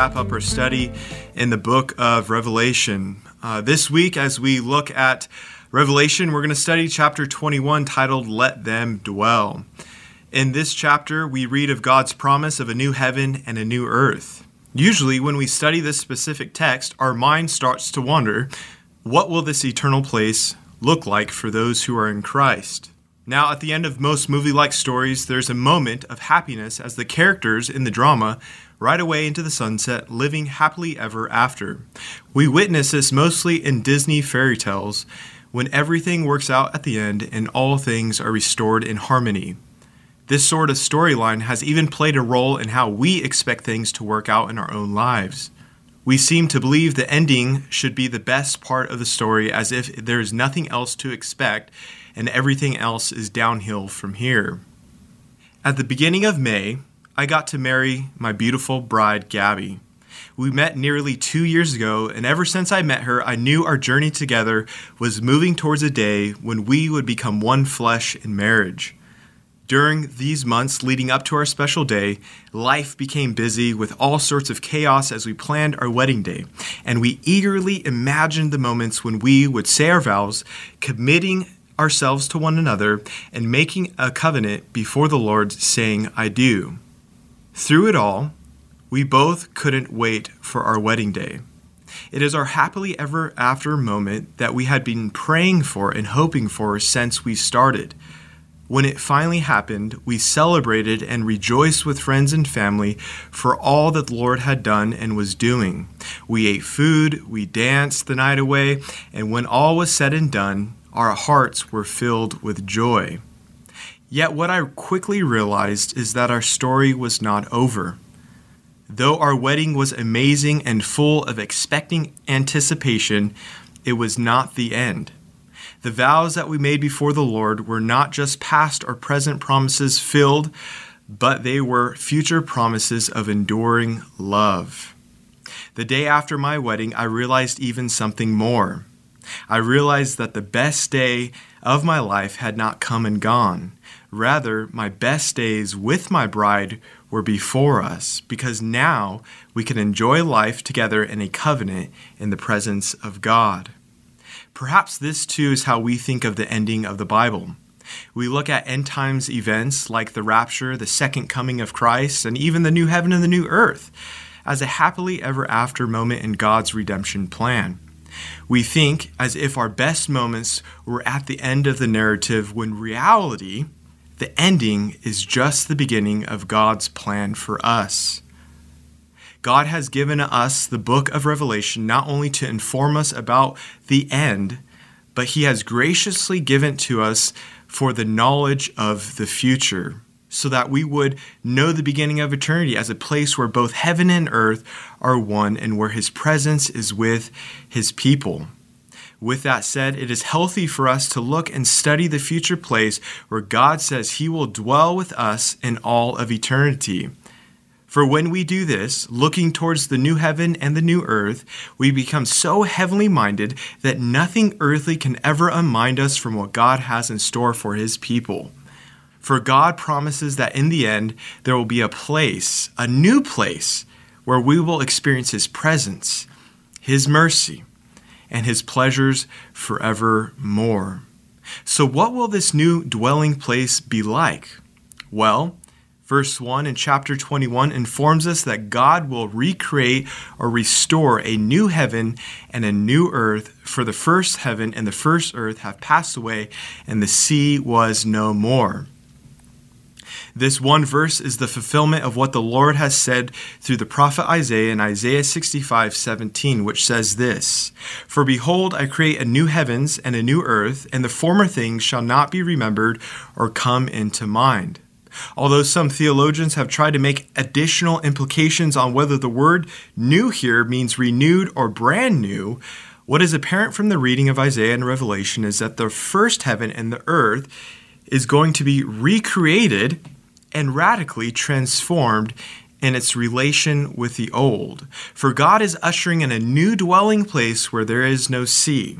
wrap up our study in the book of Revelation. Uh, this week, as we look at Revelation, we're going to study chapter 21 titled Let Them Dwell. In this chapter, we read of God's promise of a new heaven and a new earth. Usually, when we study this specific text, our mind starts to wonder what will this eternal place look like for those who are in Christ? Now, at the end of most movie like stories, there's a moment of happiness as the characters in the drama ride away into the sunset, living happily ever after. We witness this mostly in Disney fairy tales when everything works out at the end and all things are restored in harmony. This sort of storyline has even played a role in how we expect things to work out in our own lives. We seem to believe the ending should be the best part of the story as if there is nothing else to expect and everything else is downhill from here. At the beginning of May, I got to marry my beautiful bride, Gabby. We met nearly two years ago, and ever since I met her, I knew our journey together was moving towards a day when we would become one flesh in marriage. During these months leading up to our special day, life became busy with all sorts of chaos as we planned our wedding day, and we eagerly imagined the moments when we would say our vows, committing ourselves to one another and making a covenant before the Lord, saying, I do. Through it all, we both couldn't wait for our wedding day. It is our happily ever after moment that we had been praying for and hoping for since we started. When it finally happened, we celebrated and rejoiced with friends and family for all that the Lord had done and was doing. We ate food, we danced the night away, and when all was said and done, our hearts were filled with joy. Yet, what I quickly realized is that our story was not over. Though our wedding was amazing and full of expecting anticipation, it was not the end. The vows that we made before the Lord were not just past or present promises filled, but they were future promises of enduring love. The day after my wedding, I realized even something more. I realized that the best day of my life had not come and gone. Rather, my best days with my bride were before us because now we can enjoy life together in a covenant in the presence of God. Perhaps this too is how we think of the ending of the Bible. We look at end times events like the rapture, the second coming of Christ, and even the new heaven and the new earth as a happily ever after moment in God's redemption plan. We think as if our best moments were at the end of the narrative when reality, the ending is just the beginning of God's plan for us. God has given us the book of Revelation not only to inform us about the end, but He has graciously given to us for the knowledge of the future so that we would know the beginning of eternity as a place where both heaven and earth are one and where his presence is with his people. With that said, it is healthy for us to look and study the future place where God says he will dwell with us in all of eternity. For when we do this, looking towards the new heaven and the new earth, we become so heavenly minded that nothing earthly can ever unmind us from what God has in store for his people. For God promises that in the end, there will be a place, a new place, where we will experience His presence, His mercy, and His pleasures forevermore. So, what will this new dwelling place be like? Well, verse 1 in chapter 21 informs us that God will recreate or restore a new heaven and a new earth, for the first heaven and the first earth have passed away, and the sea was no more. This one verse is the fulfillment of what the Lord has said through the prophet Isaiah in Isaiah 65 17, which says this For behold, I create a new heavens and a new earth, and the former things shall not be remembered or come into mind. Although some theologians have tried to make additional implications on whether the word new here means renewed or brand new, what is apparent from the reading of Isaiah and Revelation is that the first heaven and the earth is going to be recreated and radically transformed in its relation with the old. For God is ushering in a new dwelling place where there is no sea.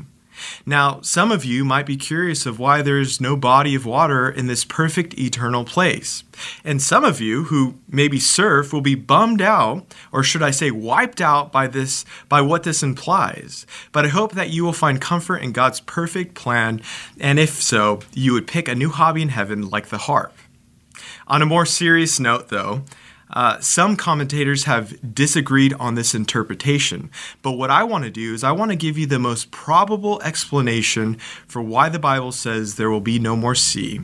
Now, some of you might be curious of why there's no body of water in this perfect eternal place. And some of you who maybe surf will be bummed out, or should I say wiped out by this by what this implies. But I hope that you will find comfort in God's perfect plan, and if so, you would pick a new hobby in heaven like the harp. On a more serious note, though, uh, some commentators have disagreed on this interpretation, but what I want to do is I want to give you the most probable explanation for why the Bible says there will be no more sea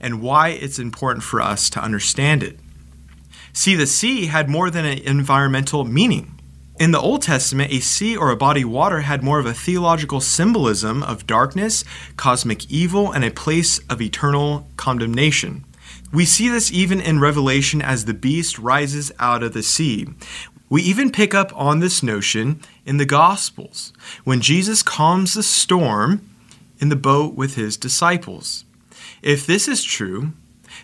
and why it's important for us to understand it. See, the sea had more than an environmental meaning. In the Old Testament, a sea or a body of water had more of a theological symbolism of darkness, cosmic evil, and a place of eternal condemnation. We see this even in Revelation as the beast rises out of the sea. We even pick up on this notion in the Gospels when Jesus calms the storm in the boat with his disciples. If this is true,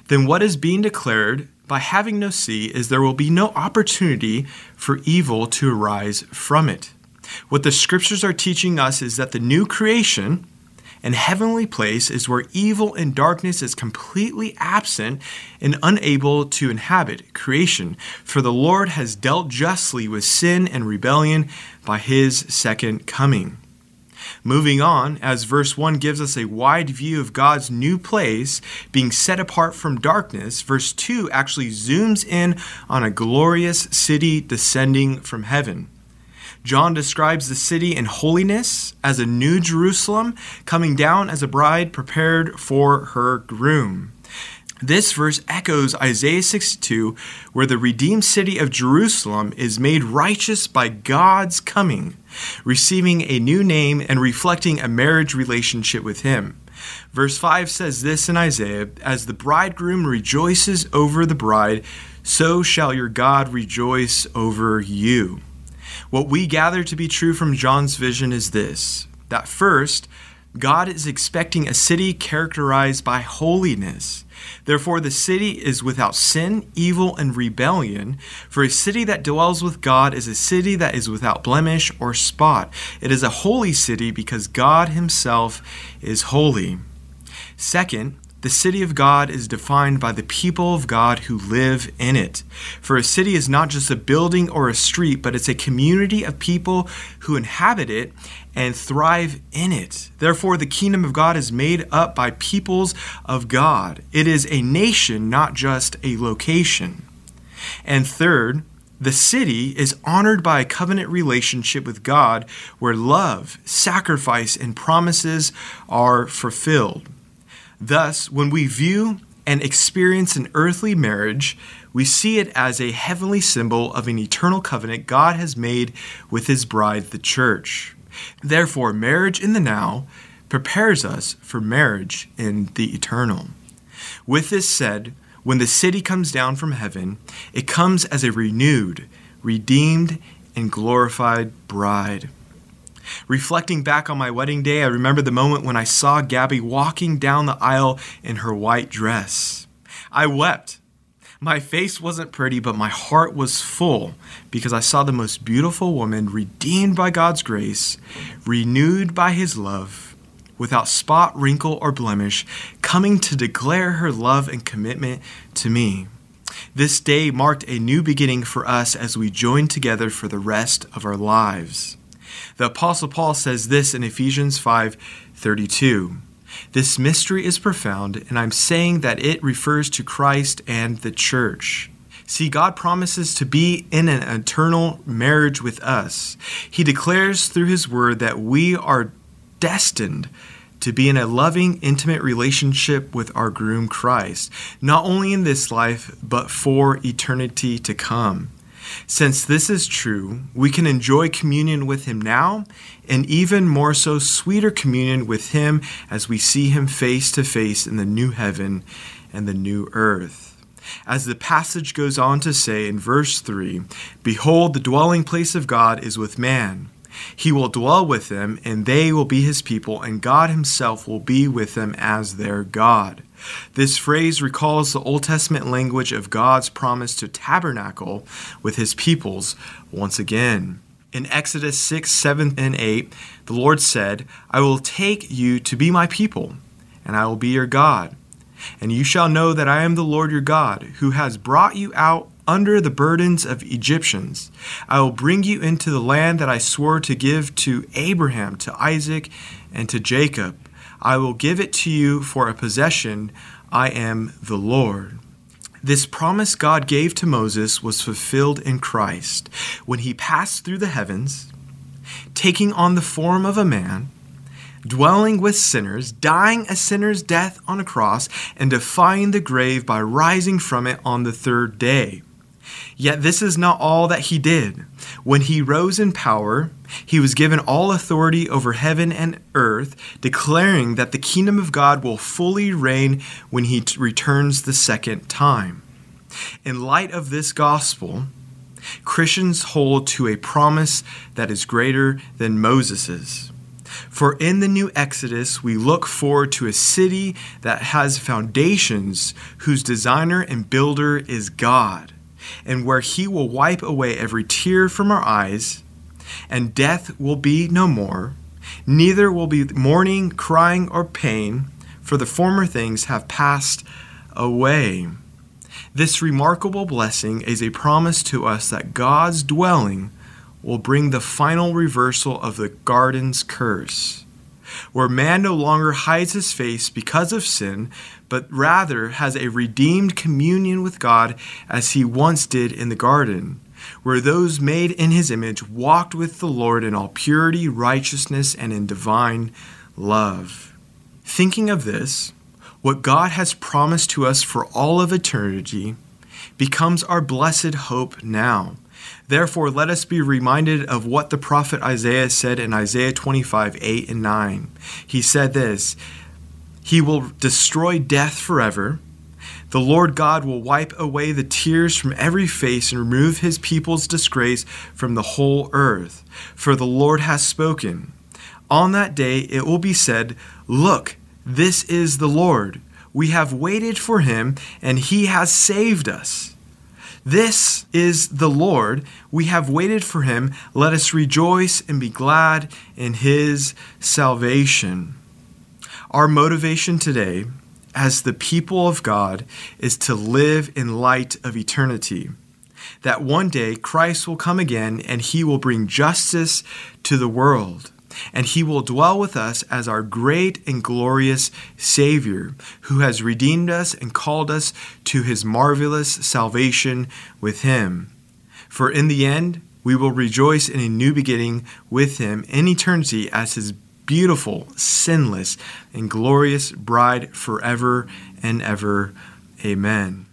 then what is being declared by having no sea is there will be no opportunity for evil to arise from it. What the scriptures are teaching us is that the new creation, and heavenly place is where evil and darkness is completely absent and unable to inhabit creation. For the Lord has dealt justly with sin and rebellion by his second coming. Moving on, as verse 1 gives us a wide view of God's new place being set apart from darkness, verse 2 actually zooms in on a glorious city descending from heaven. John describes the city in holiness as a new Jerusalem coming down as a bride prepared for her groom. This verse echoes Isaiah 62, where the redeemed city of Jerusalem is made righteous by God's coming, receiving a new name and reflecting a marriage relationship with Him. Verse 5 says this in Isaiah As the bridegroom rejoices over the bride, so shall your God rejoice over you. What we gather to be true from John's vision is this that first, God is expecting a city characterized by holiness. Therefore, the city is without sin, evil, and rebellion. For a city that dwells with God is a city that is without blemish or spot. It is a holy city because God Himself is holy. Second, the city of God is defined by the people of God who live in it. For a city is not just a building or a street, but it's a community of people who inhabit it and thrive in it. Therefore, the kingdom of God is made up by peoples of God. It is a nation, not just a location. And third, the city is honored by a covenant relationship with God where love, sacrifice, and promises are fulfilled. Thus, when we view and experience an earthly marriage, we see it as a heavenly symbol of an eternal covenant God has made with his bride, the church. Therefore, marriage in the now prepares us for marriage in the eternal. With this said, when the city comes down from heaven, it comes as a renewed, redeemed, and glorified bride. Reflecting back on my wedding day, I remember the moment when I saw Gabby walking down the aisle in her white dress. I wept. My face wasn't pretty, but my heart was full because I saw the most beautiful woman redeemed by God's grace, renewed by His love, without spot, wrinkle, or blemish, coming to declare her love and commitment to me. This day marked a new beginning for us as we joined together for the rest of our lives. The apostle Paul says this in Ephesians 5:32. This mystery is profound, and I'm saying that it refers to Christ and the church. See, God promises to be in an eternal marriage with us. He declares through His word that we are destined to be in a loving, intimate relationship with our groom Christ, not only in this life, but for eternity to come. Since this is true, we can enjoy communion with Him now, and even more so, sweeter communion with Him as we see Him face to face in the new heaven and the new earth. As the passage goes on to say in verse 3 Behold, the dwelling place of God is with man. He will dwell with them, and they will be his people, and God himself will be with them as their God. This phrase recalls the Old Testament language of God's promise to tabernacle with his peoples once again. In Exodus 6, 7, and 8, the Lord said, I will take you to be my people, and I will be your God. And you shall know that I am the Lord your God, who has brought you out under the burdens of Egyptians. I will bring you into the land that I swore to give to Abraham, to Isaac, and to Jacob. I will give it to you for a possession. I am the Lord. This promise God gave to Moses was fulfilled in Christ when he passed through the heavens, taking on the form of a man, dwelling with sinners, dying a sinner's death on a cross, and defying the grave by rising from it on the third day. Yet this is not all that he did. When he rose in power, he was given all authority over heaven and earth, declaring that the kingdom of God will fully reign when he t- returns the second time. In light of this gospel, Christians hold to a promise that is greater than Moses's. For in the new Exodus, we look forward to a city that has foundations, whose designer and builder is God and where he will wipe away every tear from our eyes, and death will be no more, neither will be mourning, crying, or pain, for the former things have passed away. This remarkable blessing is a promise to us that God's dwelling will bring the final reversal of the garden's curse where man no longer hides his face because of sin, but rather has a redeemed communion with God as he once did in the garden, where those made in his image walked with the Lord in all purity, righteousness, and in divine love. Thinking of this, what God has promised to us for all of eternity becomes our blessed hope now Therefore, let us be reminded of what the prophet Isaiah said in Isaiah 25 8 and 9. He said this He will destroy death forever. The Lord God will wipe away the tears from every face and remove his people's disgrace from the whole earth. For the Lord has spoken. On that day it will be said, Look, this is the Lord. We have waited for him, and he has saved us. This is the Lord. We have waited for him. Let us rejoice and be glad in his salvation. Our motivation today, as the people of God, is to live in light of eternity. That one day Christ will come again and he will bring justice to the world and he will dwell with us as our great and glorious Savior, who has redeemed us and called us to his marvelous salvation with him. For in the end, we will rejoice in a new beginning with him in eternity as his beautiful, sinless, and glorious bride forever and ever. Amen.